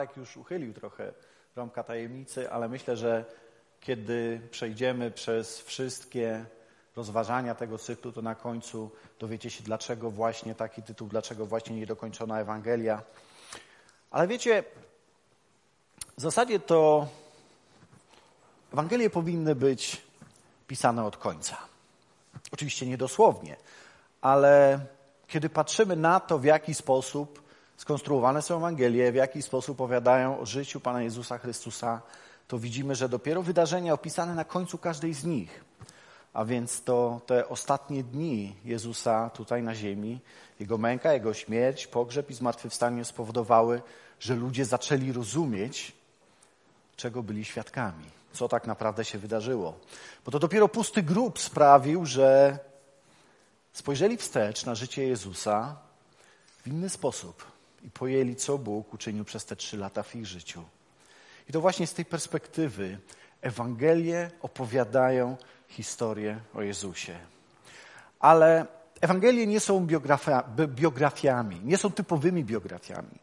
tak już uchylił trochę rąbka tajemnicy, ale myślę, że kiedy przejdziemy przez wszystkie rozważania tego cyklu, to na końcu dowiecie się, dlaczego właśnie taki tytuł, dlaczego właśnie niedokończona Ewangelia. Ale wiecie, w zasadzie to Ewangelie powinny być pisane od końca. Oczywiście nie dosłownie, ale kiedy patrzymy na to, w jaki sposób skonstruowane są Ewangelie, w jaki sposób opowiadają o życiu Pana Jezusa Chrystusa, to widzimy, że dopiero wydarzenia opisane na końcu każdej z nich, a więc to te ostatnie dni Jezusa tutaj na ziemi, Jego męka, Jego śmierć, pogrzeb i zmartwychwstanie spowodowały, że ludzie zaczęli rozumieć, czego byli świadkami, co tak naprawdę się wydarzyło. Bo to dopiero pusty grób sprawił, że spojrzeli wstecz na życie Jezusa w inny sposób i pojęli, co Bóg uczynił przez te trzy lata w ich życiu. I to właśnie z tej perspektywy Ewangelie opowiadają historię o Jezusie. Ale Ewangelie nie są biografiami, nie są typowymi biografiami.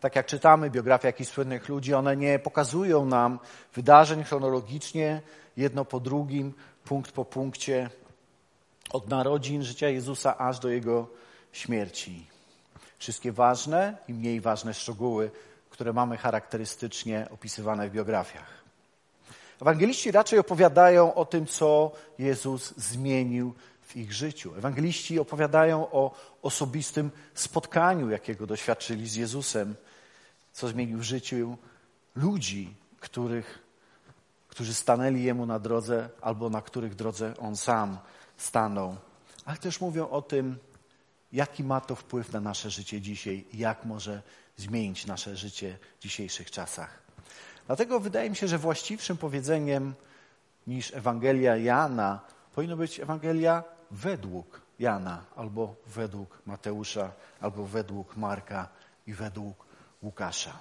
Tak jak czytamy biografie jakichś słynnych ludzi, one nie pokazują nam wydarzeń chronologicznie, jedno po drugim, punkt po punkcie, od narodzin życia Jezusa aż do Jego śmierci. Wszystkie ważne i mniej ważne szczegóły, które mamy charakterystycznie opisywane w biografiach. Ewangeliści raczej opowiadają o tym, co Jezus zmienił w ich życiu. Ewangeliści opowiadają o osobistym spotkaniu, jakiego doświadczyli z Jezusem, co zmienił w życiu ludzi, których, którzy stanęli Jemu na drodze albo na których drodze On sam stanął. Ale też mówią o tym, jaki ma to wpływ na nasze życie dzisiaj jak może zmienić nasze życie w dzisiejszych czasach. Dlatego wydaje mi się, że właściwszym powiedzeniem niż Ewangelia Jana powinno być Ewangelia według Jana, albo według Mateusza, albo według Marka i według Łukasza.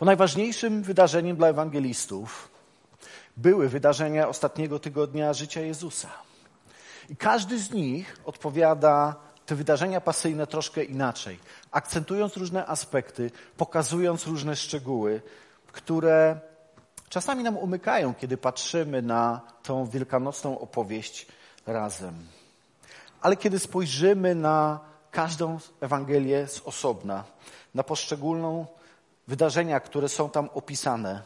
Bo najważniejszym wydarzeniem dla ewangelistów były wydarzenia ostatniego tygodnia życia Jezusa. I każdy z nich odpowiada te wydarzenia pasyjne troszkę inaczej, akcentując różne aspekty, pokazując różne szczegóły, które czasami nam umykają, kiedy patrzymy na tą wielkanocną opowieść razem. Ale kiedy spojrzymy na każdą Ewangelię z osobna, na poszczególną wydarzenia, które są tam opisane,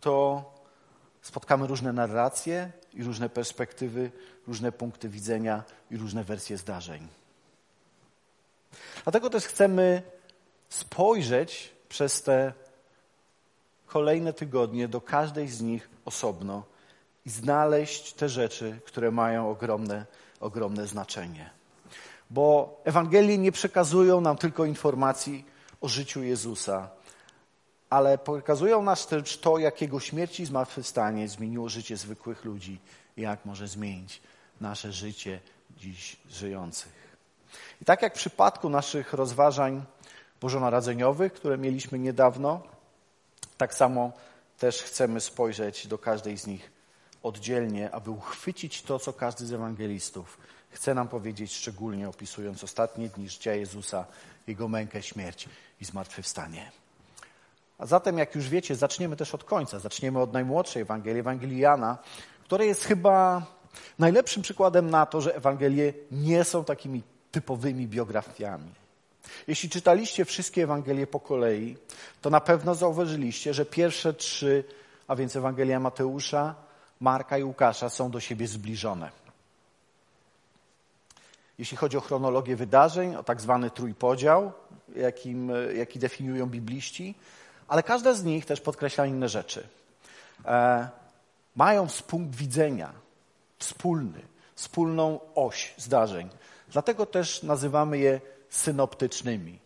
to spotkamy różne narracje i różne perspektywy, różne punkty widzenia i różne wersje zdarzeń. Dlatego też chcemy spojrzeć przez te kolejne tygodnie do każdej z nich osobno i znaleźć te rzeczy, które mają ogromne, ogromne znaczenie. Bo Ewangelie nie przekazują nam tylko informacji o życiu Jezusa, ale pokazują nas też to, jak Jego śmierć i zmartwychwstanie zmieniło życie zwykłych ludzi i jak może zmienić nasze życie dziś żyjących. I tak jak w przypadku naszych rozważań bożonarodzeniowych, które mieliśmy niedawno, tak samo też chcemy spojrzeć do każdej z nich oddzielnie, aby uchwycić to, co każdy z ewangelistów chce nam powiedzieć, szczególnie opisując ostatnie dni życia Jezusa, Jego mękę, śmierć i zmartwychwstanie. A zatem, jak już wiecie, zaczniemy też od końca. Zaczniemy od najmłodszej Ewangelii, Ewangelii Jana, która jest chyba najlepszym przykładem na to, że Ewangelie nie są takimi typowymi biografiami. Jeśli czytaliście wszystkie Ewangelie po kolei, to na pewno zauważyliście, że pierwsze trzy, a więc Ewangelia Mateusza, Marka i Łukasza są do siebie zbliżone. Jeśli chodzi o chronologię wydarzeń, o tak zwany trójpodział, jakim, jaki definiują bibliści, ale każda z nich też podkreśla inne rzeczy. E, mają punkt widzenia wspólny, wspólną oś zdarzeń. Dlatego też nazywamy je synoptycznymi.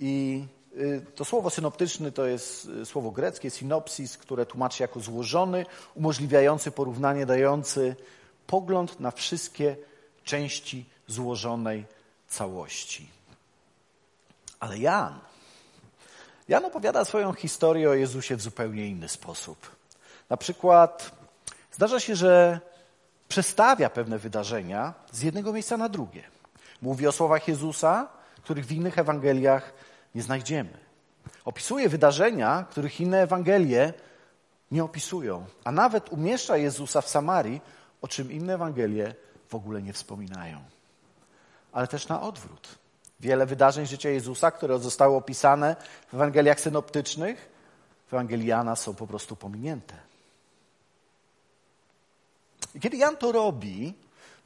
I y, to słowo synoptyczny to jest y, słowo greckie, synopsis, które tłumaczy jako złożony, umożliwiający porównanie, dający pogląd na wszystkie części złożonej całości. Ale Jan, Jan opowiada swoją historię o Jezusie w zupełnie inny sposób. Na przykład zdarza się, że przestawia pewne wydarzenia z jednego miejsca na drugie. Mówi o słowach Jezusa, których w innych Ewangeliach nie znajdziemy. Opisuje wydarzenia, których inne Ewangelie nie opisują, a nawet umieszcza Jezusa w Samarii, o czym inne Ewangelie w ogóle nie wspominają. Ale też na odwrót. Wiele wydarzeń życia Jezusa, które zostały opisane w Ewangeliach synoptycznych, w Ewangelii Jana są po prostu pominięte. I kiedy Jan to robi,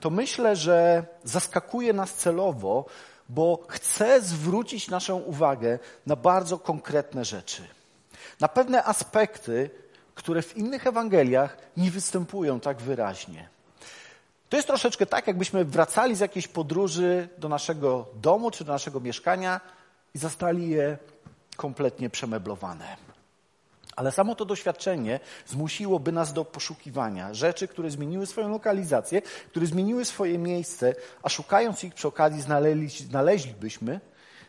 to myślę, że zaskakuje nas celowo, bo chce zwrócić naszą uwagę na bardzo konkretne rzeczy. Na pewne aspekty, które w innych Ewangeliach nie występują tak wyraźnie. To jest troszeczkę tak, jakbyśmy wracali z jakiejś podróży do naszego domu czy do naszego mieszkania i zastali je kompletnie przemeblowane. Ale samo to doświadczenie zmusiłoby nas do poszukiwania rzeczy, które zmieniły swoją lokalizację, które zmieniły swoje miejsce, a szukając ich przy okazji znaleźlibyśmy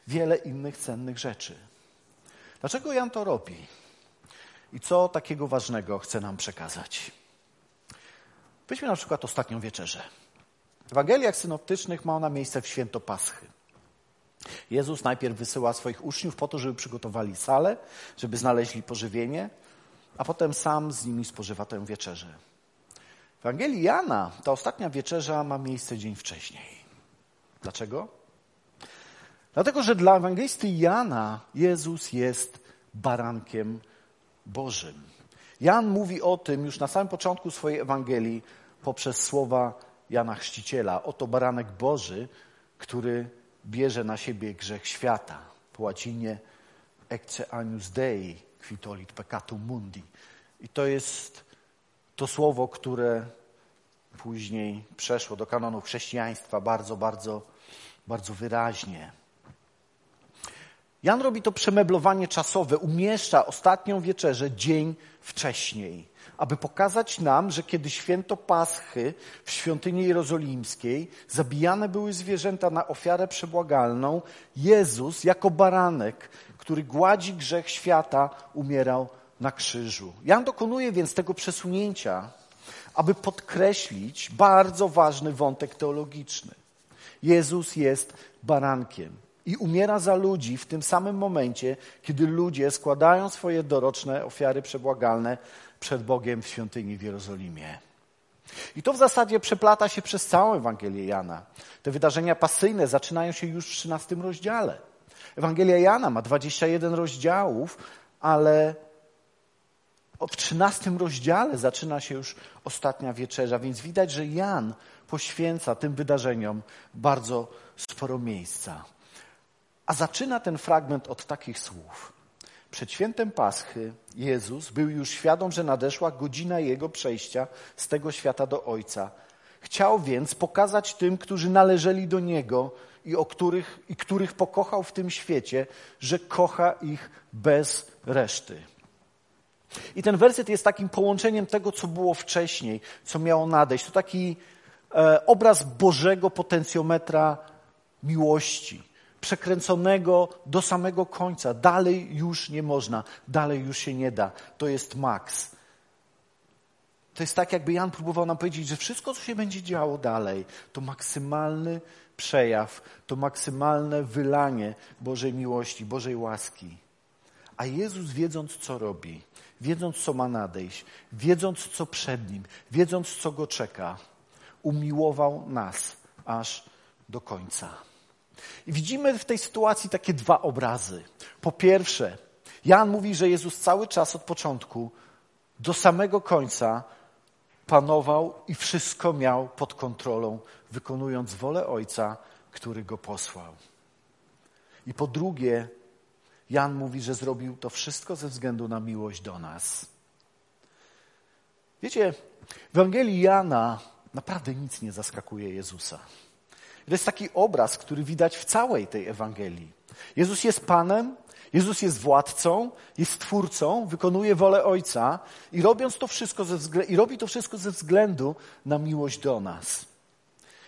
wiele innych cennych rzeczy. Dlaczego Jan to robi? I co takiego ważnego chce nam przekazać? Weźmy na przykład ostatnią wieczerzę. W Ewangeliach synoptycznych ma ona miejsce w święto Paschy. Jezus najpierw wysyła swoich uczniów po to, żeby przygotowali salę, żeby znaleźli pożywienie, a potem sam z nimi spożywa tę wieczerzę. W Ewangelii Jana ta ostatnia wieczerza ma miejsce dzień wcześniej. Dlaczego? Dlatego, że dla ewangelisty Jana Jezus jest barankiem Bożym. Jan mówi o tym już na samym początku swojej Ewangelii poprzez słowa Jana Chrzciciela. Oto baranek Boży, który bierze na siebie grzech świata. Po łacinie ecce agnus Dei, quitolit peccatum mundi. I to jest to słowo, które później przeszło do kanonu chrześcijaństwa bardzo, bardzo, bardzo wyraźnie. Jan robi to przemeblowanie czasowe, umieszcza ostatnią wieczerzę dzień wcześniej aby pokazać nam, że kiedy święto Paschy w świątyni jerozolimskiej zabijane były zwierzęta na ofiarę przebłagalną, Jezus jako baranek, który gładzi grzech świata, umierał na krzyżu. Jan dokonuje więc tego przesunięcia, aby podkreślić bardzo ważny wątek teologiczny. Jezus jest barankiem i umiera za ludzi w tym samym momencie, kiedy ludzie składają swoje doroczne ofiary przebłagalne przed Bogiem w świątyni w Jerozolimie. I to w zasadzie przeplata się przez całą Ewangelię Jana. Te wydarzenia pasyjne zaczynają się już w 13 rozdziale. Ewangelia Jana ma 21 rozdziałów, ale w 13 rozdziale zaczyna się już ostatnia wieczerza, więc widać, że Jan poświęca tym wydarzeniom bardzo sporo miejsca. A zaczyna ten fragment od takich słów. Przed świętem Paschy Jezus był już świadom, że nadeszła godzina Jego przejścia z tego świata do Ojca. Chciał więc pokazać tym, którzy należeli do Niego i, o których, i których pokochał w tym świecie, że kocha ich bez reszty. I ten werset jest takim połączeniem tego, co było wcześniej, co miało nadejść. To taki e, obraz Bożego potencjometra miłości przekręconego do samego końca. Dalej już nie można, dalej już się nie da. To jest maks. To jest tak, jakby Jan próbował nam powiedzieć, że wszystko, co się będzie działo dalej, to maksymalny przejaw, to maksymalne wylanie Bożej miłości, Bożej łaski. A Jezus, wiedząc, co robi, wiedząc, co ma nadejść, wiedząc, co przed nim, wiedząc, co go czeka, umiłował nas aż do końca. I widzimy w tej sytuacji takie dwa obrazy. Po pierwsze, Jan mówi, że Jezus cały czas od początku do samego końca panował i wszystko miał pod kontrolą, wykonując wolę Ojca, który go posłał. I po drugie, Jan mówi, że zrobił to wszystko ze względu na miłość do nas. Wiecie, w Ewangelii Jana naprawdę nic nie zaskakuje Jezusa. To jest taki obraz, który widać w całej tej Ewangelii. Jezus jest Panem, Jezus jest władcą, jest twórcą, wykonuje wolę Ojca i, robiąc to wszystko ze i robi to wszystko ze względu na miłość do nas.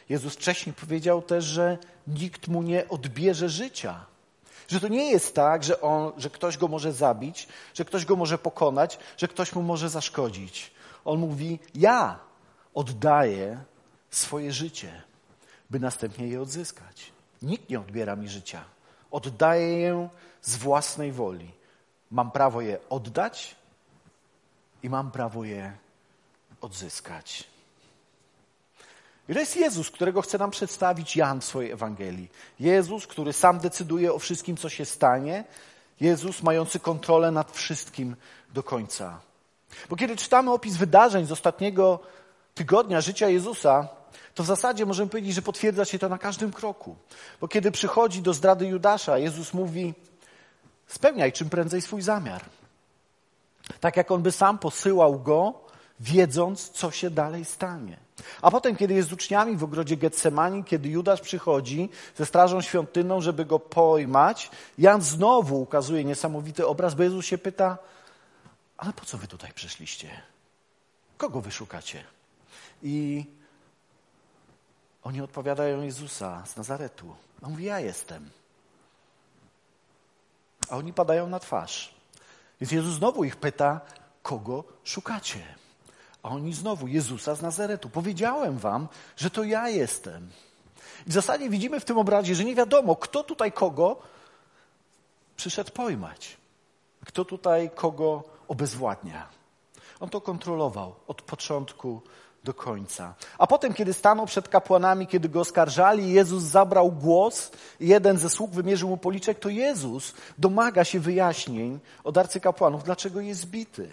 Jezus wcześniej powiedział też, że nikt mu nie odbierze życia. Że to nie jest tak, że, on, że ktoś go może zabić, że ktoś go może pokonać, że ktoś mu może zaszkodzić. On mówi: Ja oddaję swoje życie by następnie je odzyskać. Nikt nie odbiera mi życia. Oddaję je z własnej woli, Mam prawo je oddać i mam prawo je odzyskać. I to jest Jezus, którego chce nam przedstawić Jan w swojej Ewangelii. Jezus, który sam decyduje o wszystkim, co się stanie. Jezus mający kontrolę nad wszystkim do końca. Bo kiedy czytamy opis wydarzeń z ostatniego tygodnia życia Jezusa, to w zasadzie możemy powiedzieć, że potwierdza się to na każdym kroku. Bo kiedy przychodzi do zdrady Judasza, Jezus mówi: Spełniaj czym prędzej swój zamiar. Tak jak on by sam posyłał go, wiedząc, co się dalej stanie. A potem, kiedy jest z uczniami w ogrodzie Getsemani, kiedy Judasz przychodzi ze strażą świątynną, żeby go pojmać, Jan znowu ukazuje niesamowity obraz, bo Jezus się pyta, ale po co wy tutaj przyszliście? Kogo wy szukacie? I oni odpowiadają Jezusa z Nazaretu. On mówi, ja jestem. A oni padają na twarz. Więc Jezus znowu ich pyta, kogo szukacie? A oni znowu, Jezusa z Nazaretu. Powiedziałem wam, że to ja jestem. I w zasadzie widzimy w tym obrazie, że nie wiadomo, kto tutaj kogo przyszedł pojmać. Kto tutaj kogo obezwładnia. On to kontrolował od początku do końca. A potem, kiedy stanął przed kapłanami, kiedy go oskarżali, Jezus zabrał głos jeden ze sług wymierzył mu policzek, to Jezus domaga się wyjaśnień od arcykapłanów, dlaczego jest zbity.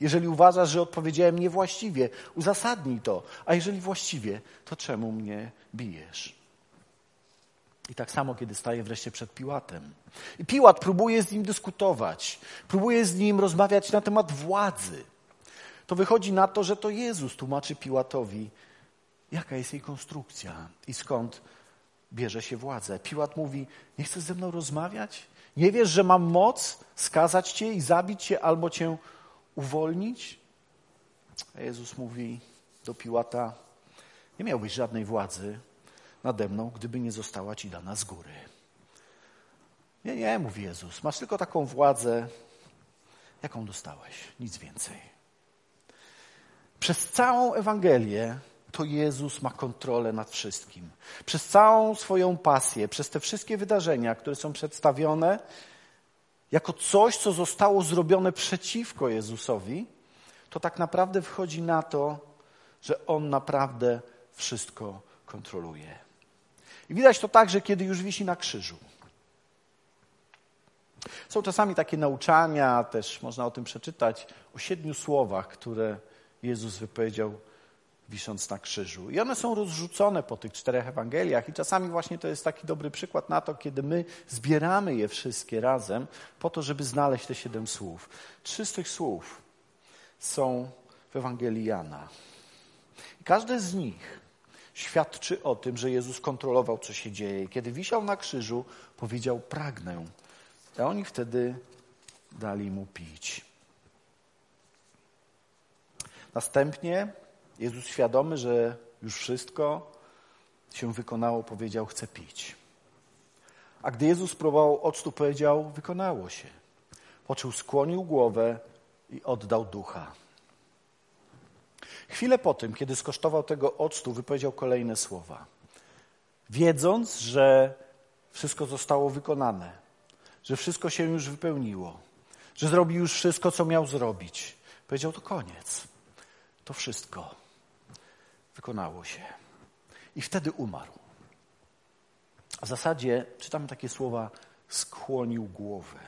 Jeżeli uważasz, że odpowiedziałem niewłaściwie, uzasadnij to. A jeżeli właściwie, to czemu mnie bijesz? I tak samo, kiedy staje wreszcie przed Piłatem. I Piłat próbuje z nim dyskutować, próbuje z nim rozmawiać na temat władzy. To wychodzi na to, że to Jezus tłumaczy Piłatowi, jaka jest jej konstrukcja i skąd bierze się władzę. Piłat mówi: Nie chcesz ze mną rozmawiać? Nie wiesz, że mam moc skazać cię i zabić cię albo cię uwolnić? A Jezus mówi do Piłata: Nie miałbyś żadnej władzy nade mną, gdyby nie została ci dana z góry. Nie, nie, mówi Jezus, masz tylko taką władzę, jaką dostałeś, nic więcej. Przez całą Ewangelię to Jezus ma kontrolę nad wszystkim. Przez całą swoją pasję, przez te wszystkie wydarzenia, które są przedstawione jako coś, co zostało zrobione przeciwko Jezusowi, to tak naprawdę wchodzi na to, że On naprawdę wszystko kontroluje. I widać to także, kiedy już wisi na krzyżu. Są czasami takie nauczania, też można o tym przeczytać, o siedmiu słowach, które Jezus wypowiedział wisząc na krzyżu. I one są rozrzucone po tych czterech Ewangeliach i czasami właśnie to jest taki dobry przykład na to, kiedy my zbieramy je wszystkie razem po to, żeby znaleźć te siedem słów. Trzy z tych słów są w Ewangelii Jana. I każde z nich świadczy o tym, że Jezus kontrolował, co się dzieje. Kiedy wisiał na krzyżu, powiedział: Pragnę. A oni wtedy dali mu pić. Następnie Jezus świadomy, że już wszystko się wykonało, powiedział: Chcę pić. A gdy Jezus próbował octu, powiedział: Wykonało się. Po czym skłonił głowę i oddał ducha. Chwilę po tym, kiedy skosztował tego octu, wypowiedział kolejne słowa. Wiedząc, że wszystko zostało wykonane, że wszystko się już wypełniło, że zrobił już wszystko, co miał zrobić, powiedział: To koniec. To wszystko wykonało się. I wtedy umarł. W zasadzie czytamy takie słowa: skłonił głowę.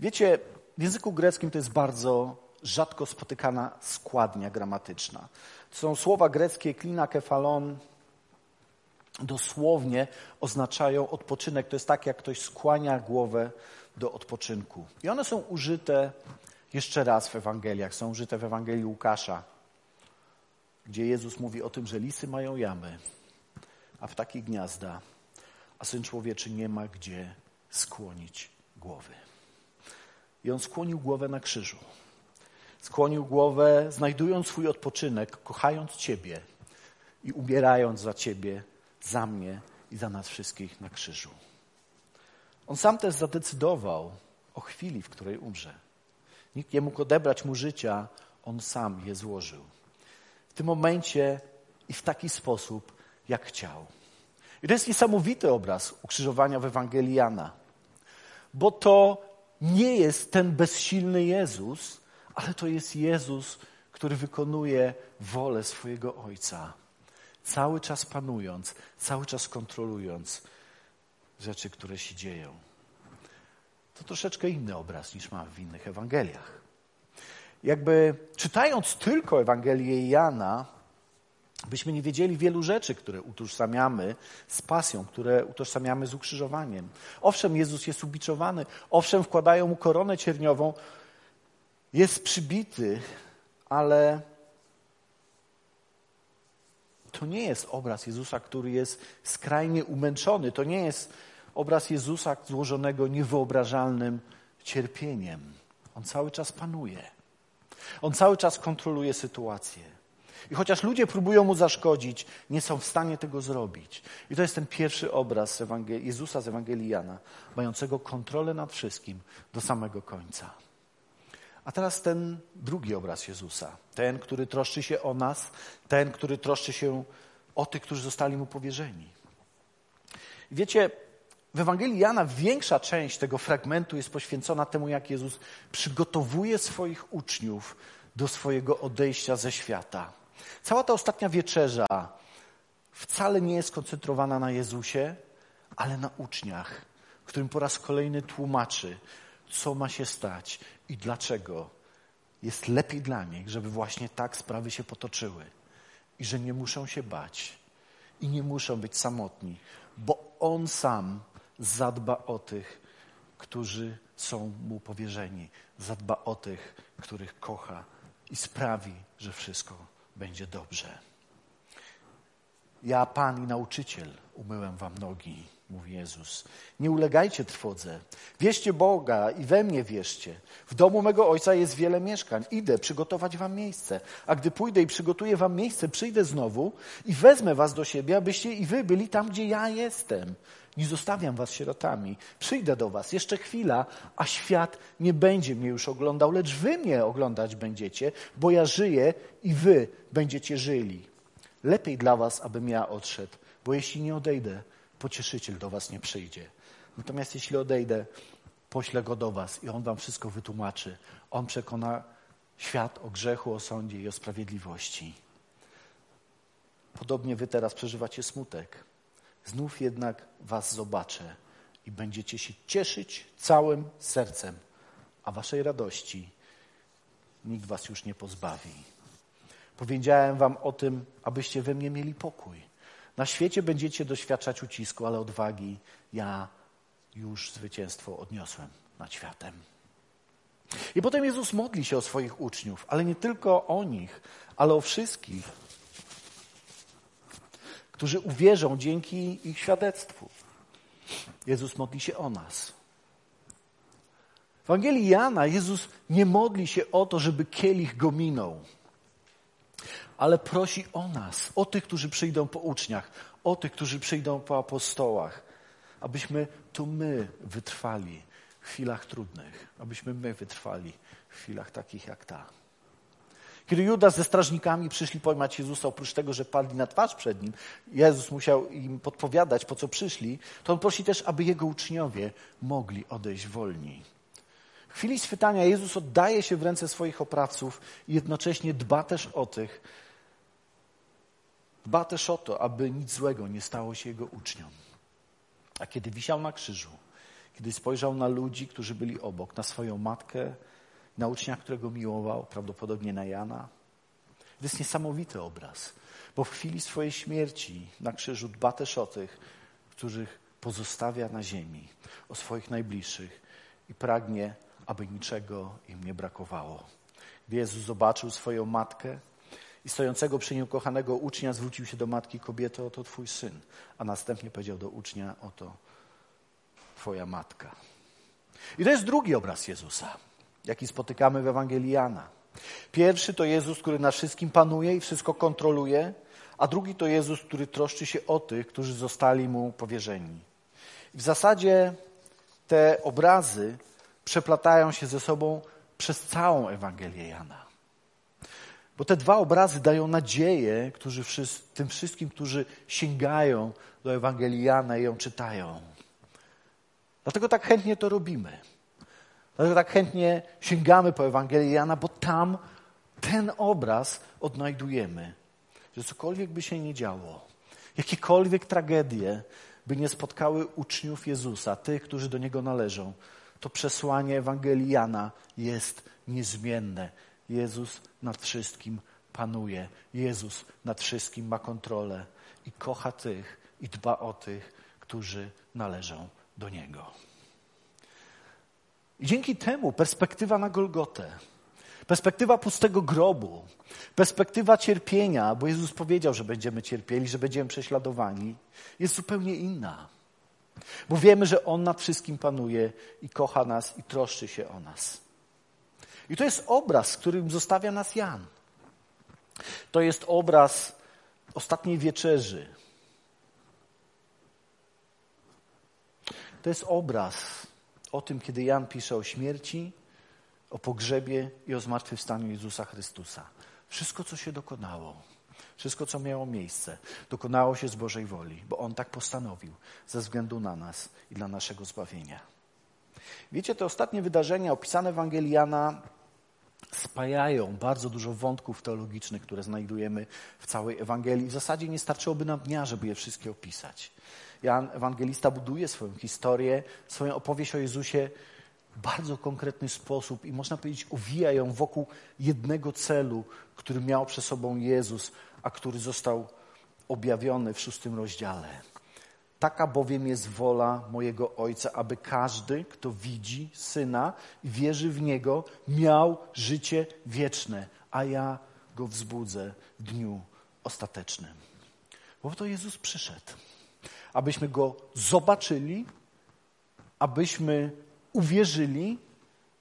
Wiecie, w języku greckim to jest bardzo rzadko spotykana składnia gramatyczna. To są słowa greckie klina, kefalon, dosłownie oznaczają odpoczynek. To jest tak, jak ktoś skłania głowę do odpoczynku. I one są użyte jeszcze raz w Ewangeliach. Są użyte w Ewangelii Łukasza, gdzie Jezus mówi o tym, że lisy mają jamy, a w takie gniazda, a Syn Człowieczy nie ma gdzie skłonić głowy. I on skłonił głowę na krzyżu. Skłonił głowę, znajdując swój odpoczynek, kochając Ciebie i umierając za Ciebie, za mnie i za nas wszystkich na krzyżu. On sam też zadecydował o chwili, w której umrze. Nikt nie mógł odebrać mu życia, on sam je złożył w tym momencie i w taki sposób, jak chciał. I to jest niesamowity obraz ukrzyżowania w Ewangelii Jana, bo to nie jest ten bezsilny Jezus, ale to jest Jezus, który wykonuje wolę swojego Ojca. Cały czas panując, cały czas kontrolując rzeczy, które się dzieją. To troszeczkę inny obraz niż ma w innych Ewangeliach. Jakby czytając tylko Ewangelię Jana, byśmy nie wiedzieli wielu rzeczy, które utożsamiamy z pasją, które utożsamiamy z ukrzyżowaniem. Owszem, Jezus jest ubiczowany, owszem, wkładają mu koronę cierniową, jest przybity, ale to nie jest obraz Jezusa, który jest skrajnie umęczony. To nie jest obraz Jezusa złożonego niewyobrażalnym cierpieniem. On cały czas panuje. On cały czas kontroluje sytuację. I chociaż ludzie próbują mu zaszkodzić, nie są w stanie tego zrobić. I to jest ten pierwszy obraz Jezusa z Ewangelii Jana, mającego kontrolę nad wszystkim do samego końca. A teraz ten drugi obraz Jezusa, ten, który troszczy się o nas, ten, który troszczy się o tych, którzy zostali mu powierzeni. Wiecie, w Ewangelii Jana większa część tego fragmentu jest poświęcona temu, jak Jezus przygotowuje swoich uczniów do swojego odejścia ze świata. Cała ta ostatnia wieczerza wcale nie jest skoncentrowana na Jezusie, ale na uczniach, którym po raz kolejny tłumaczy, co ma się stać i dlaczego jest lepiej dla nich, żeby właśnie tak sprawy się potoczyły i że nie muszą się bać i nie muszą być samotni, bo On sam zadba o tych, którzy są Mu powierzeni, zadba o tych, których kocha i sprawi, że wszystko będzie dobrze. Ja, Pan i nauczyciel, umyłem Wam nogi mówi Jezus. Nie ulegajcie trwodze. Wierzcie Boga i we mnie wierzcie. W domu mego Ojca jest wiele mieszkań. Idę przygotować wam miejsce. A gdy pójdę i przygotuję wam miejsce, przyjdę znowu i wezmę was do siebie, abyście i wy byli tam, gdzie ja jestem. Nie zostawiam was sierotami. Przyjdę do was jeszcze chwila, a świat nie będzie mnie już oglądał, lecz wy mnie oglądać będziecie, bo ja żyję i wy będziecie żyli. Lepiej dla was, abym ja odszedł, bo jeśli nie odejdę, pocieszyciel do was nie przyjdzie. Natomiast jeśli odejdę, poślę go do was i on wam wszystko wytłumaczy. On przekona świat o grzechu, o sądzie i o sprawiedliwości. Podobnie wy teraz przeżywacie smutek. Znów jednak was zobaczę i będziecie się cieszyć całym sercem, a waszej radości nikt was już nie pozbawi. Powiedziałem wam o tym, abyście we mnie mieli pokój. Na świecie będziecie doświadczać ucisku, ale odwagi ja już zwycięstwo odniosłem nad światem. I potem Jezus modli się o swoich uczniów, ale nie tylko o nich, ale o wszystkich, którzy uwierzą dzięki ich świadectwu. Jezus modli się o nas. W Ewangelii Jana Jezus nie modli się o to, żeby kielich go minął ale prosi o nas, o tych, którzy przyjdą po uczniach, o tych, którzy przyjdą po apostołach, abyśmy to my wytrwali w chwilach trudnych, abyśmy my wytrwali w chwilach takich jak ta. Kiedy Judas ze strażnikami przyszli pojmać Jezusa, oprócz tego, że padli na twarz przed nim, Jezus musiał im podpowiadać, po co przyszli, to on prosi też, aby jego uczniowie mogli odejść wolni. W chwili schwytania Jezus oddaje się w ręce swoich oprawców i jednocześnie dba też o tych, Dba też o to, aby nic złego nie stało się jego uczniom. A kiedy wisiał na krzyżu, kiedy spojrzał na ludzi, którzy byli obok, na swoją matkę, na ucznia, którego miłował, prawdopodobnie na Jana, to jest niesamowity obraz, bo w chwili swojej śmierci na krzyżu dba też o tych, których pozostawia na ziemi, o swoich najbliższych i pragnie, aby niczego im nie brakowało. Gdy Jezus zobaczył swoją matkę, i stojącego przy nim kochanego ucznia zwrócił się do matki kobiety, oto twój syn. A następnie powiedział do ucznia, oto twoja matka. I to jest drugi obraz Jezusa, jaki spotykamy w Ewangelii Jana. Pierwszy to Jezus, który na wszystkim panuje i wszystko kontroluje, a drugi to Jezus, który troszczy się o tych, którzy zostali mu powierzeni. W zasadzie te obrazy przeplatają się ze sobą przez całą Ewangelię Jana. Bo te dwa obrazy dają nadzieję którzy, tym wszystkim, którzy sięgają do Ewangelii Jana i ją czytają. Dlatego tak chętnie to robimy. Dlatego tak chętnie sięgamy po Ewangelię Jana, bo tam ten obraz odnajdujemy, że cokolwiek by się nie działo, jakiekolwiek tragedie by nie spotkały uczniów Jezusa, tych, którzy do Niego należą, to przesłanie Ewangelii Jana jest niezmienne. Jezus nad wszystkim panuje. Jezus nad wszystkim ma kontrolę i kocha tych i dba o tych, którzy należą do Niego. I dzięki temu perspektywa na Golgotę, perspektywa pustego grobu, perspektywa cierpienia, bo Jezus powiedział, że będziemy cierpieli, że będziemy prześladowani, jest zupełnie inna. Bo wiemy, że On nad wszystkim panuje i kocha nas i troszczy się o nas. I to jest obraz, którym zostawia nas Jan. To jest obraz ostatniej wieczerzy. To jest obraz o tym, kiedy Jan pisze o śmierci, o pogrzebie i o zmartwychwstaniu Jezusa Chrystusa. Wszystko, co się dokonało, wszystko, co miało miejsce, dokonało się z Bożej woli, bo On tak postanowił ze względu na nas i dla naszego zbawienia. Wiecie, te ostatnie wydarzenia opisane w Ewangelii Jana spajają bardzo dużo wątków teologicznych, które znajdujemy w całej Ewangelii. W zasadzie nie starczyłoby nam dnia, żeby je wszystkie opisać. Jan Ewangelista buduje swoją historię, swoją opowieść o Jezusie w bardzo konkretny sposób i można powiedzieć, owija ją wokół jednego celu, który miał przed sobą Jezus, a który został objawiony w szóstym rozdziale. Taka bowiem jest wola mojego Ojca, aby każdy, kto widzi Syna i wierzy w Niego, miał życie wieczne, a ja go wzbudzę w dniu ostatecznym. Bo to Jezus przyszedł, abyśmy Go zobaczyli, abyśmy uwierzyli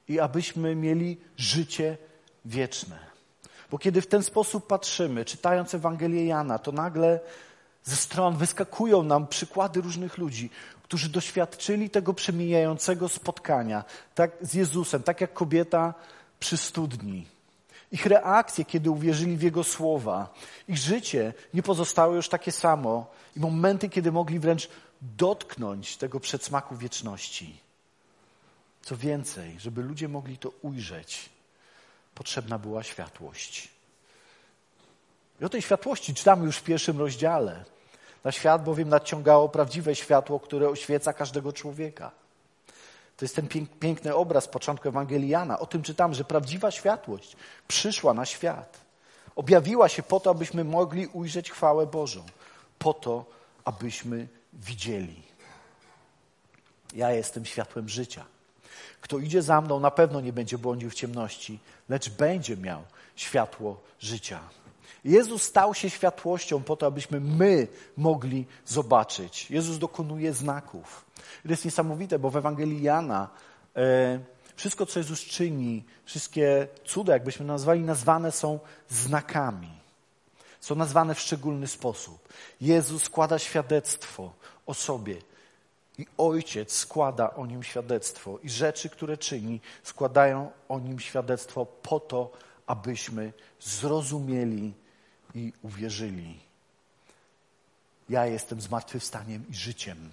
i abyśmy mieli życie wieczne. Bo kiedy w ten sposób patrzymy, czytając Ewangelię Jana, to nagle ze stron wyskakują nam przykłady różnych ludzi, którzy doświadczyli tego przemijającego spotkania tak, z Jezusem, tak jak kobieta przy studni. Ich reakcje, kiedy uwierzyli w Jego słowa, ich życie nie pozostało już takie samo i momenty, kiedy mogli wręcz dotknąć tego przedsmaku wieczności. Co więcej, żeby ludzie mogli to ujrzeć, potrzebna była światłość. I o tej światłości czytamy już w pierwszym rozdziale. Na świat bowiem nadciągało prawdziwe światło, które oświeca każdego człowieka. To jest ten piękny obraz początku Ewangelii Jana. O tym czytam, że prawdziwa światłość przyszła na świat. Objawiła się po to, abyśmy mogli ujrzeć chwałę Bożą. Po to, abyśmy widzieli. Ja jestem światłem życia. Kto idzie za mną, na pewno nie będzie błądził w ciemności, lecz będzie miał światło życia. Jezus stał się światłością po to, abyśmy my mogli zobaczyć. Jezus dokonuje znaków. To jest niesamowite, bo w Ewangelii Jana e, wszystko, co Jezus czyni, wszystkie cuda, jakbyśmy nazwali, nazwane są znakami. Są nazwane w szczególny sposób. Jezus składa świadectwo o sobie. I Ojciec składa o nim świadectwo. I rzeczy, które czyni, składają o nim świadectwo po to, abyśmy zrozumieli i uwierzyli. Ja jestem zmartwychwstaniem i życiem.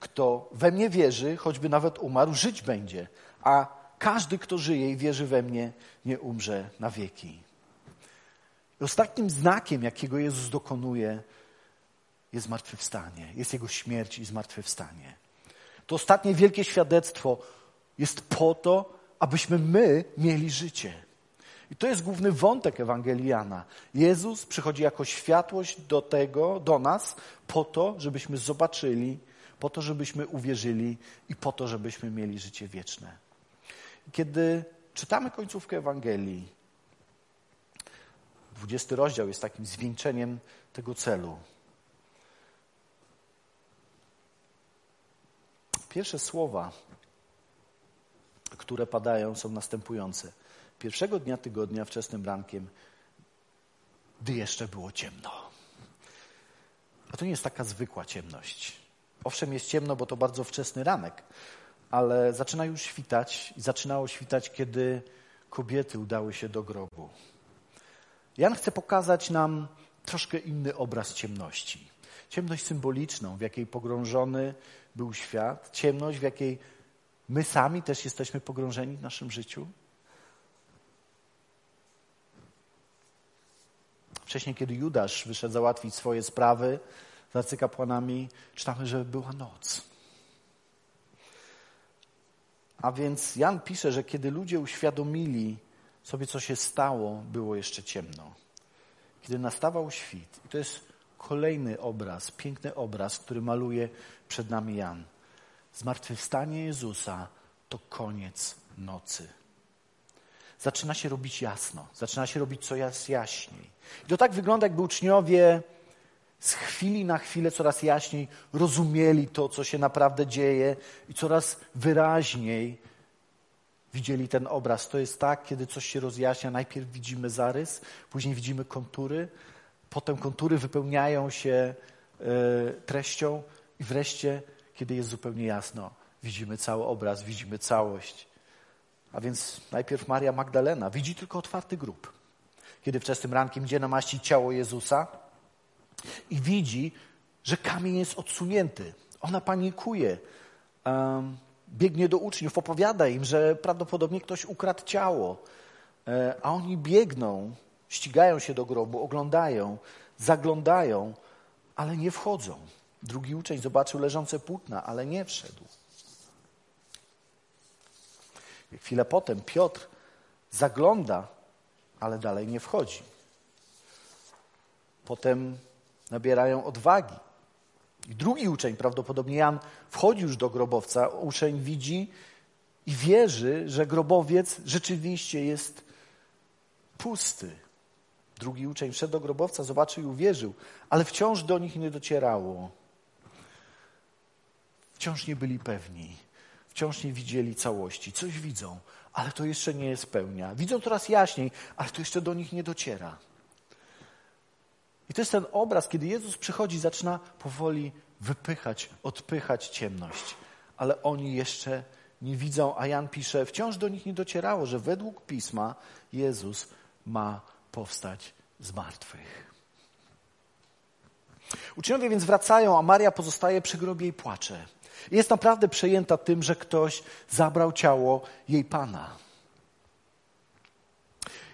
Kto we mnie wierzy, choćby nawet umarł, żyć będzie, a każdy, kto żyje i wierzy we mnie, nie umrze na wieki. I ostatnim znakiem, jakiego Jezus dokonuje, jest zmartwychwstanie, jest Jego śmierć i zmartwychwstanie. To ostatnie wielkie świadectwo jest po to, abyśmy my mieli życie. I to jest główny wątek Ewangeliana. Jezus przychodzi jako światłość do tego, do nas, po to, żebyśmy zobaczyli, po to, żebyśmy uwierzyli i po to, żebyśmy mieli życie wieczne. Kiedy czytamy końcówkę Ewangelii, 20 rozdział jest takim zwieńczeniem tego celu. Pierwsze słowa, które padają, są następujące pierwszego dnia tygodnia, wczesnym rankiem, gdy jeszcze było ciemno. A to nie jest taka zwykła ciemność. Owszem, jest ciemno, bo to bardzo wczesny ranek, ale zaczyna już świtać i zaczynało świtać, kiedy kobiety udały się do grobu. Jan chce pokazać nam troszkę inny obraz ciemności. Ciemność symboliczną, w jakiej pogrążony był świat, ciemność, w jakiej My sami też jesteśmy pogrążeni w naszym życiu. Wcześniej, kiedy Judasz wyszedł załatwić swoje sprawy z arcykapłanami, czytamy, że była noc. A więc Jan pisze, że kiedy ludzie uświadomili sobie, co się stało, było jeszcze ciemno. Kiedy nastawał świt, i to jest kolejny obraz, piękny obraz, który maluje przed nami Jan. Zmartwychwstanie Jezusa to koniec nocy. Zaczyna się robić jasno, zaczyna się robić coraz jaśniej. I to tak wygląda, jakby uczniowie z chwili na chwilę coraz jaśniej rozumieli to, co się naprawdę dzieje i coraz wyraźniej widzieli ten obraz. To jest tak, kiedy coś się rozjaśnia, najpierw widzimy zarys, później widzimy kontury, potem kontury wypełniają się e, treścią i wreszcie, kiedy jest zupełnie jasno, widzimy cały obraz, widzimy całość. A więc najpierw Maria Magdalena widzi tylko otwarty grób. Kiedy wczesnym rankiem idzie namaścić ciało Jezusa i widzi, że kamień jest odsunięty. Ona panikuje. Um, biegnie do uczniów, opowiada im, że prawdopodobnie ktoś ukradł ciało. E, a oni biegną, ścigają się do grobu, oglądają, zaglądają, ale nie wchodzą. Drugi uczeń zobaczył leżące płótna, ale nie wszedł. Chwilę potem Piotr zagląda, ale dalej nie wchodzi. Potem nabierają odwagi. I drugi uczeń, prawdopodobnie Jan, wchodzi już do grobowca. Uczeń widzi i wierzy, że grobowiec rzeczywiście jest pusty. Drugi uczeń wszedł do grobowca, zobaczył i uwierzył, ale wciąż do nich nie docierało. Wciąż nie byli pewni. Wciąż nie widzieli całości. Coś widzą, ale to jeszcze nie jest pełnia. Widzą coraz jaśniej, ale to jeszcze do nich nie dociera. I to jest ten obraz, kiedy Jezus przychodzi, zaczyna powoli wypychać, odpychać ciemność, ale oni jeszcze nie widzą, a Jan pisze, wciąż do nich nie docierało, że według pisma Jezus ma powstać z martwych. Uczniowie więc wracają, a Maria pozostaje przy grobie i płacze. Jest naprawdę przejęta tym, że ktoś zabrał ciało jej Pana.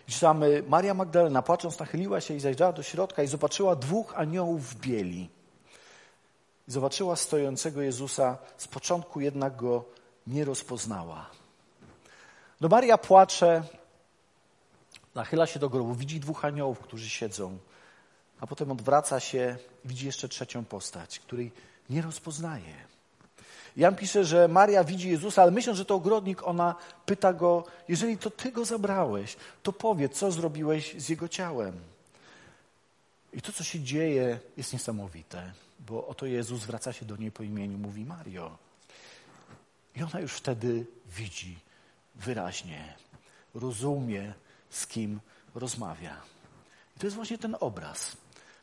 Czytamy, Maria Magdalena płacząc nachyliła się i zajrzała do środka i zobaczyła dwóch aniołów w bieli. Zobaczyła stojącego Jezusa, z początku jednak go nie rozpoznała. No Maria płacze, nachyla się do grobu, widzi dwóch aniołów, którzy siedzą, a potem odwraca się, widzi jeszcze trzecią postać, której nie rozpoznaje. Jan pisze, że Maria widzi Jezusa, ale myśląc, że to ogrodnik, ona pyta go, jeżeli to ty go zabrałeś, to powiedz, co zrobiłeś z jego ciałem. I to, co się dzieje, jest niesamowite, bo oto Jezus zwraca się do niej po imieniu, mówi Mario. I ona już wtedy widzi wyraźnie, rozumie, z kim rozmawia. I to jest właśnie ten obraz.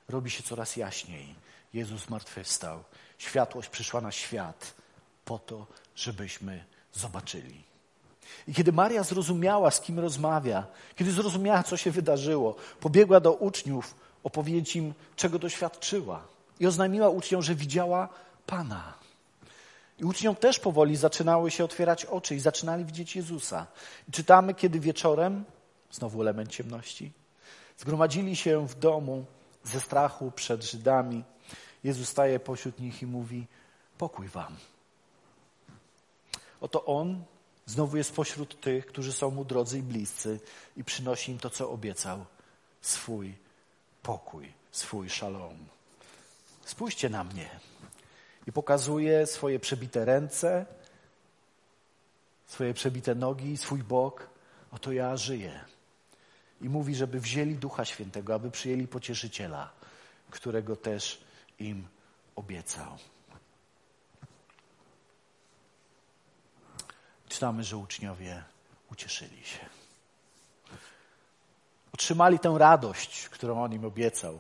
Robi się coraz jaśniej. Jezus zmartwychwstał. Światłość przyszła na świat po to, żebyśmy zobaczyli. I kiedy Maria zrozumiała, z kim rozmawia, kiedy zrozumiała, co się wydarzyło, pobiegła do uczniów opowiedzieć im, czego doświadczyła. I oznajmiła uczniom, że widziała Pana. I uczniom też powoli zaczynały się otwierać oczy i zaczynali widzieć Jezusa. I czytamy, kiedy wieczorem, znowu element ciemności, zgromadzili się w domu ze strachu przed Żydami. Jezus staje pośród nich i mówi: Pokój wam. Oto On znowu jest pośród tych, którzy są Mu drodzy i bliscy i przynosi im to, co obiecał, swój pokój, swój szalom. Spójrzcie na mnie. I pokazuje swoje przebite ręce, swoje przebite nogi, swój bok. Oto ja żyję. I mówi, żeby wzięli Ducha Świętego, aby przyjęli pocieszyciela, którego też im obiecał. Czytamy, że uczniowie ucieszyli się. Otrzymali tę radość, którą on im obiecał.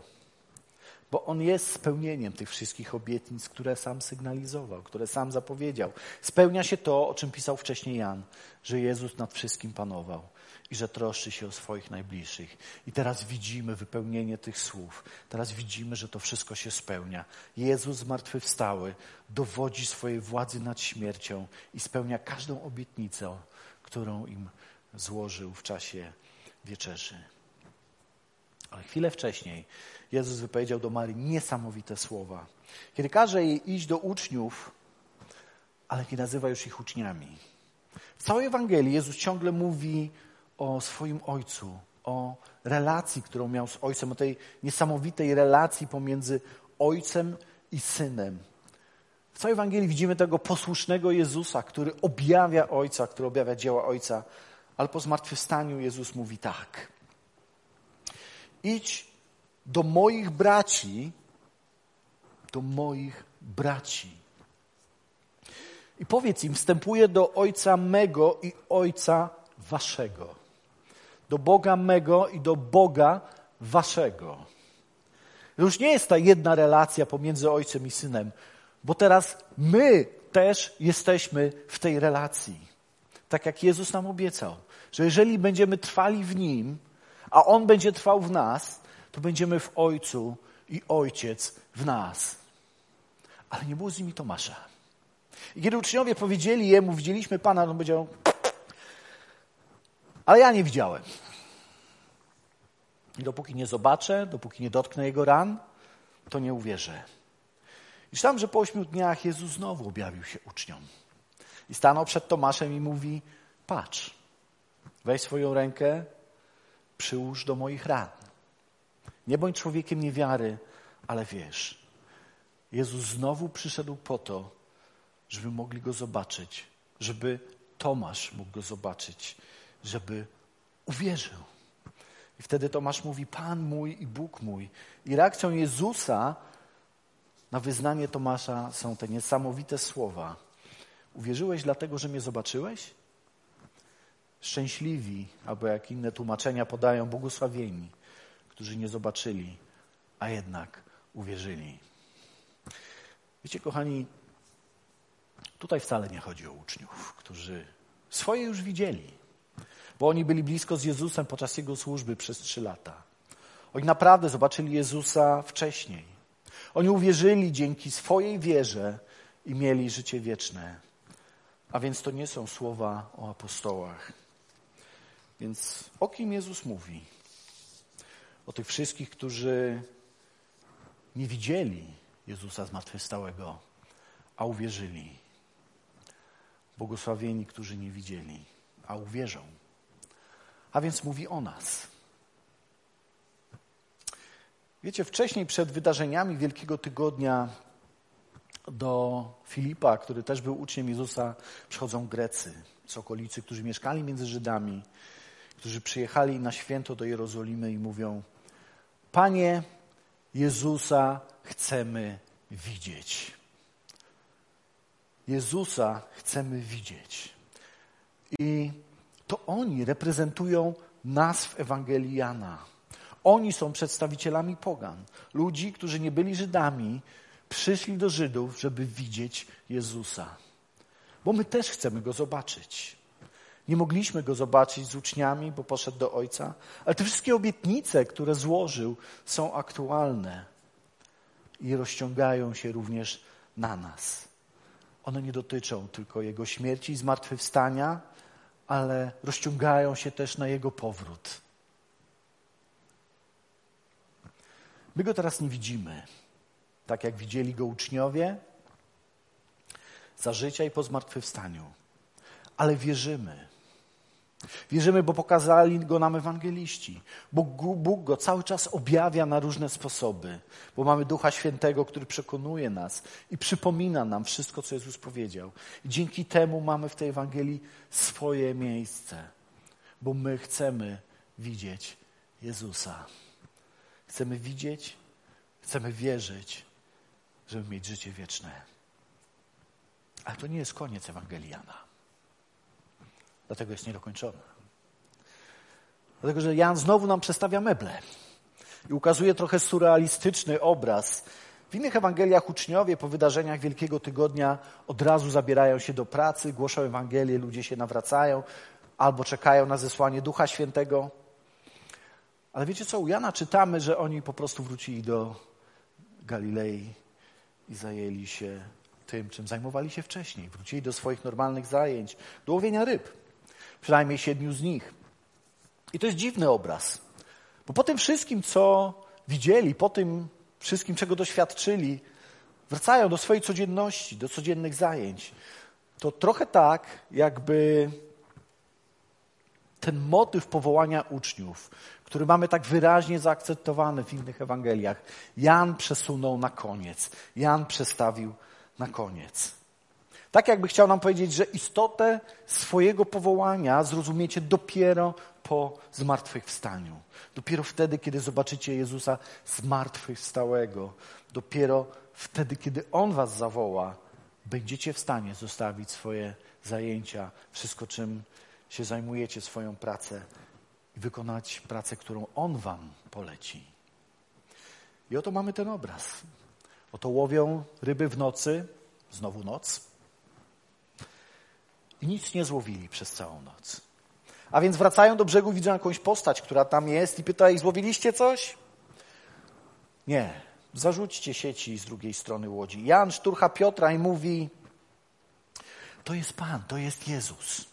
bo On jest spełnieniem tych wszystkich obietnic, które sam sygnalizował, które sam zapowiedział. Spełnia się to, o czym pisał wcześniej Jan, że Jezus nad wszystkim panował że troszczy się o swoich najbliższych. I teraz widzimy wypełnienie tych słów. Teraz widzimy, że to wszystko się spełnia. Jezus zmartwychwstały dowodzi swojej władzy nad śmiercią i spełnia każdą obietnicę, którą im złożył w czasie wieczerzy. Ale chwilę wcześniej Jezus wypowiedział do Marii niesamowite słowa. Kiedy każe jej iść do uczniów, ale nie nazywa już ich uczniami. W całej Ewangelii Jezus ciągle mówi o swoim Ojcu, o relacji, którą miał z Ojcem, o tej niesamowitej relacji pomiędzy Ojcem i Synem. W całej Ewangelii widzimy tego posłusznego Jezusa, który objawia Ojca, który objawia dzieła Ojca, ale po zmartwychwstaniu Jezus mówi tak. Idź do moich braci, do moich braci. I powiedz im, wstępuję do Ojca mego i Ojca waszego. Do Boga mego i do Boga waszego. Już nie jest ta jedna relacja pomiędzy Ojcem i Synem, bo teraz my też jesteśmy w tej relacji. Tak jak Jezus nam obiecał, że jeżeli będziemy trwali w Nim, a On będzie trwał w nas, to będziemy w Ojcu i Ojciec w nas. Ale nie było z nimi Tomasza. I kiedy uczniowie powiedzieli Jemu, widzieliśmy Pana, on powiedział, ale ja nie widziałem. I dopóki nie zobaczę, dopóki nie dotknę Jego ran, to nie uwierzę. I czytam, że po ośmiu dniach Jezus znowu objawił się uczniom. I stanął przed Tomaszem i mówi, patrz, weź swoją rękę, przyłóż do moich ran. Nie bądź człowiekiem niewiary, ale wiesz. Jezus znowu przyszedł po to, żeby mogli go zobaczyć, żeby Tomasz mógł go zobaczyć, żeby uwierzył. I wtedy Tomasz mówi: Pan mój i Bóg mój. I reakcją Jezusa na wyznanie Tomasza są te niesamowite słowa. Uwierzyłeś dlatego, że mnie zobaczyłeś? Szczęśliwi, albo jak inne tłumaczenia podają, błogosławieni, którzy nie zobaczyli, a jednak uwierzyli. Wiecie, kochani, tutaj wcale nie chodzi o uczniów, którzy swoje już widzieli, bo oni byli blisko z Jezusem podczas Jego służby przez trzy lata. Oni naprawdę zobaczyli Jezusa wcześniej. Oni uwierzyli dzięki swojej wierze i mieli życie wieczne. A więc to nie są słowa o apostołach. Więc o kim Jezus mówi? O tych wszystkich, którzy nie widzieli Jezusa zmartwychwstałego, a uwierzyli. Błogosławieni, którzy nie widzieli, a uwierzą. A więc mówi o nas. Wiecie, wcześniej przed wydarzeniami Wielkiego Tygodnia do Filipa, który też był uczniem Jezusa, przychodzą Grecy z okolicy, którzy mieszkali między Żydami, którzy przyjechali na święto do Jerozolimy i mówią: Panie Jezusa chcemy widzieć. Jezusa chcemy widzieć. I to oni reprezentują nas w Ewangelii Jana. Oni są przedstawicielami pogan. Ludzi, którzy nie byli Żydami, przyszli do Żydów, żeby widzieć Jezusa. Bo my też chcemy Go zobaczyć. Nie mogliśmy Go zobaczyć z uczniami, bo poszedł do Ojca, ale te wszystkie obietnice, które złożył, są aktualne i rozciągają się również na nas. One nie dotyczą tylko Jego śmierci i zmartwychwstania, ale rozciągają się też na Jego powrót. My Go teraz nie widzimy, tak jak widzieli Go uczniowie za życia i po zmartwychwstaniu, ale wierzymy, Wierzymy, bo pokazali go nam ewangeliści. Bóg, Bóg go cały czas objawia na różne sposoby, bo mamy Ducha Świętego, który przekonuje nas i przypomina nam wszystko, co Jezus powiedział. I dzięki temu mamy w tej Ewangelii swoje miejsce, bo my chcemy widzieć Jezusa. Chcemy widzieć, chcemy wierzyć, żeby mieć życie wieczne. Ale to nie jest koniec Ewangelii Jana. Dlatego jest niedokończona. Dlatego, że Jan znowu nam przedstawia meble. i ukazuje trochę surrealistyczny obraz. W innych Ewangeliach uczniowie po wydarzeniach Wielkiego Tygodnia od razu zabierają się do pracy, głoszą Ewangelię, ludzie się nawracają albo czekają na zesłanie Ducha Świętego. Ale wiecie co, u Jana czytamy, że oni po prostu wrócili do Galilei i zajęli się tym, czym zajmowali się wcześniej. Wrócili do swoich normalnych zajęć, do łowienia ryb. Przynajmniej siedmiu z nich. I to jest dziwny obraz. Bo po tym wszystkim, co widzieli, po tym wszystkim, czego doświadczyli, wracają do swojej codzienności, do codziennych zajęć. To trochę tak, jakby ten motyw powołania uczniów, który mamy tak wyraźnie zaakceptowany w innych Ewangeliach, Jan przesunął na koniec. Jan przestawił na koniec. Tak jakby chciał nam powiedzieć, że istotę swojego powołania zrozumiecie dopiero po zmartwychwstaniu. Dopiero wtedy, kiedy zobaczycie Jezusa zmartwychwstałego. Dopiero wtedy, kiedy On was zawoła, będziecie w stanie zostawić swoje zajęcia, wszystko, czym się zajmujecie, swoją pracę i wykonać pracę, którą On wam poleci. I oto mamy ten obraz. Oto łowią ryby w nocy, znowu noc, i nic nie złowili przez całą noc. A więc wracają do brzegu, widzą jakąś postać, która tam jest i pyta ich, złowiliście coś? Nie. Zarzućcie sieci z drugiej strony łodzi. Jan szturcha Piotra i mówi, to jest Pan, to jest Jezus.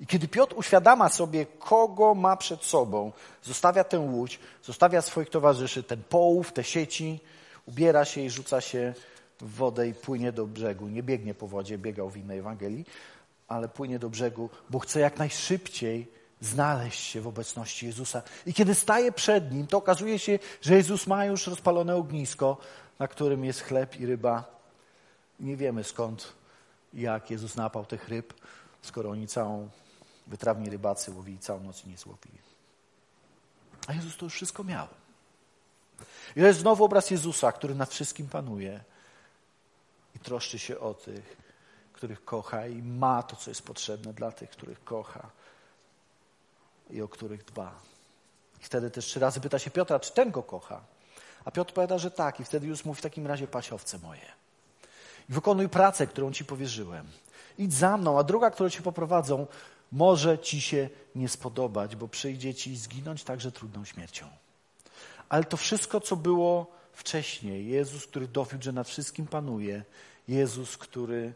I kiedy Piotr uświadama sobie, kogo ma przed sobą, zostawia tę łódź, zostawia swoich towarzyszy, ten połów, te sieci, ubiera się i rzuca się w wodę i płynie do brzegu. Nie biegnie po wodzie, biegał w innej Ewangelii, ale płynie do brzegu, bo chce jak najszybciej znaleźć się w obecności Jezusa. I kiedy staje przed nim, to okazuje się, że Jezus ma już rozpalone ognisko, na którym jest chleb i ryba. Nie wiemy skąd, jak Jezus napał tych ryb, skoro oni całą, wytrawni rybacy łowili całą noc i nie złowili. A Jezus to już wszystko miał. I to jest znowu obraz Jezusa, który nad wszystkim panuje i troszczy się o tych, których kocha i ma to, co jest potrzebne dla tych, których kocha i o których dba. I wtedy też trzy razy pyta się Piotra, czy ten go kocha? A Piotr powiada, że tak. I wtedy już mówi w takim razie pasiowce moje. I wykonuj pracę, którą ci powierzyłem. Idź za mną, a druga, którą ci poprowadzą, może ci się nie spodobać, bo przyjdzie ci zginąć także trudną śmiercią. Ale to wszystko, co było wcześniej, Jezus, który dowiódł, że nad wszystkim panuje, Jezus, który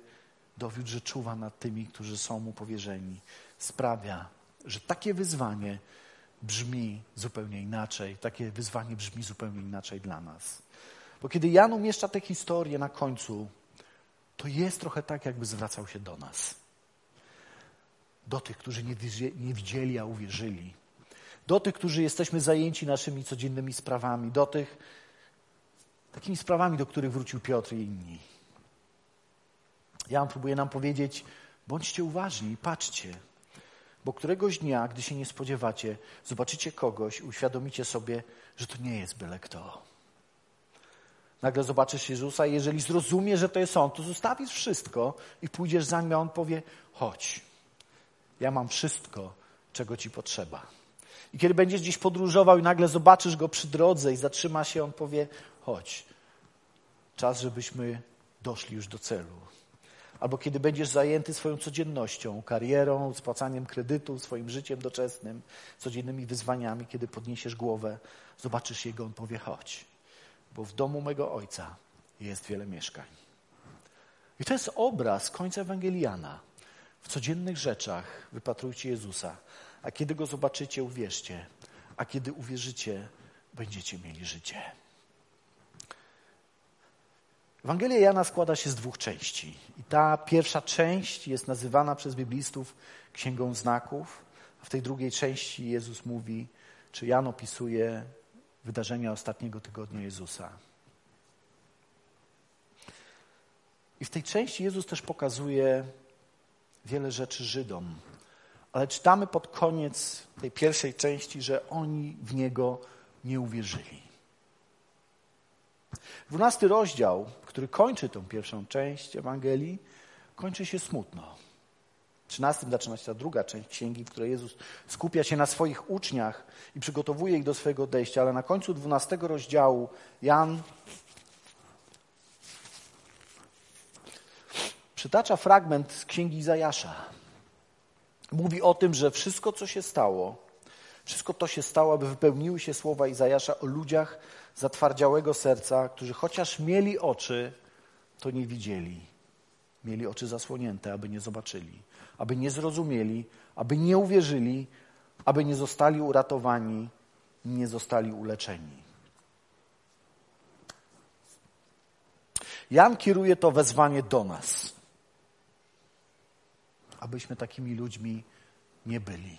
dowiódł, że czuwa nad tymi, którzy są mu powierzeni, sprawia, że takie wyzwanie brzmi zupełnie inaczej, takie wyzwanie brzmi zupełnie inaczej dla nas. Bo kiedy Jan umieszcza tę historię na końcu, to jest trochę tak, jakby zwracał się do nas. Do tych, którzy nie widzieli, a uwierzyli. Do tych, którzy jesteśmy zajęci naszymi codziennymi sprawami. Do tych, takimi sprawami, do których wrócił Piotr i inni. Jan próbuje nam powiedzieć, bądźcie uważni patrzcie, bo któregoś dnia, gdy się nie spodziewacie, zobaczycie kogoś uświadomicie sobie, że to nie jest byle kto. Nagle zobaczysz Jezusa i jeżeli zrozumiesz, że to jest On, to zostawisz wszystko i pójdziesz za Nim, a On powie, chodź, ja mam wszystko, czego Ci potrzeba. I kiedy będziesz gdzieś podróżował i nagle zobaczysz Go przy drodze i zatrzyma się, On powie, chodź, czas, żebyśmy doszli już do celu albo kiedy będziesz zajęty swoją codziennością, karierą, spłacaniem kredytu, swoim życiem doczesnym, codziennymi wyzwaniami, kiedy podniesiesz głowę, zobaczysz Jego, On powie, chodź, bo w domu mego Ojca jest wiele mieszkań. I to jest obraz końca Ewangeliana. W codziennych rzeczach wypatrujcie Jezusa, a kiedy Go zobaczycie, uwierzcie, a kiedy uwierzycie, będziecie mieli życie. Ewangelia Jana składa się z dwóch części. I ta pierwsza część jest nazywana przez biblistów Księgą Znaków, a w tej drugiej części Jezus mówi, czy Jan opisuje wydarzenia ostatniego tygodnia Jezusa. I w tej części Jezus też pokazuje wiele rzeczy Żydom. Ale czytamy pod koniec tej pierwszej części, że oni w Niego nie uwierzyli. Dwunasty rozdział, który kończy tą pierwszą część Ewangelii, kończy się smutno. 13 zaczyna się ta druga część księgi, w której Jezus skupia się na swoich uczniach i przygotowuje ich do swojego odejścia, ale na końcu 12 rozdziału Jan przytacza fragment z księgi Izajasza. Mówi o tym, że wszystko, co się stało, wszystko to się stało, aby wypełniły się słowa Izajasza o ludziach zatwardziałego serca, którzy chociaż mieli oczy, to nie widzieli. Mieli oczy zasłonięte, aby nie zobaczyli, aby nie zrozumieli, aby nie uwierzyli, aby nie zostali uratowani, nie zostali uleczeni. Jan kieruje to wezwanie do nas, abyśmy takimi ludźmi nie byli.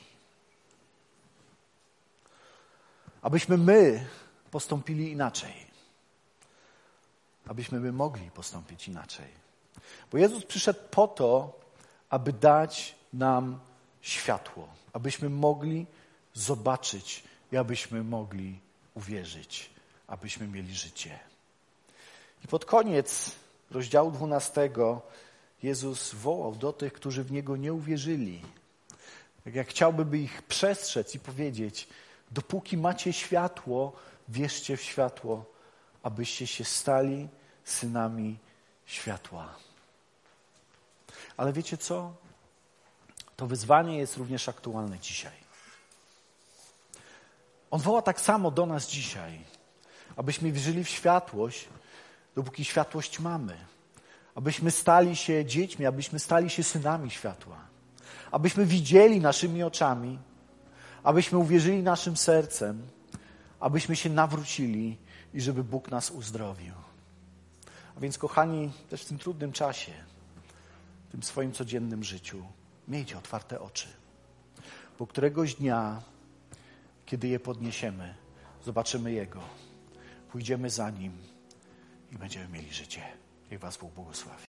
Abyśmy my postąpili inaczej. Abyśmy my mogli postąpić inaczej. Bo Jezus przyszedł po to, aby dać nam światło, abyśmy mogli zobaczyć i abyśmy mogli uwierzyć, abyśmy mieli życie. I pod koniec rozdziału 12 Jezus wołał do tych, którzy w Niego nie uwierzyli. Tak jak chciałby by ich przestrzec i powiedzieć, dopóki macie światło, wierzcie w światło, abyście się stali synami światła. Ale wiecie co? To wyzwanie jest również aktualne dzisiaj. On woła tak samo do nas dzisiaj, abyśmy wierzyli w światłość, dopóki światłość mamy. Abyśmy stali się dziećmi, abyśmy stali się synami światła. Abyśmy widzieli naszymi oczami, abyśmy uwierzyli naszym sercem, abyśmy się nawrócili i żeby Bóg nas uzdrowił. A więc, kochani, też w tym trudnym czasie, w tym swoim codziennym życiu, miejcie otwarte oczy. Bo któregoś dnia, kiedy je podniesiemy, zobaczymy Jego, pójdziemy za Nim i będziemy mieli życie. Niech Was Bóg błogosławi.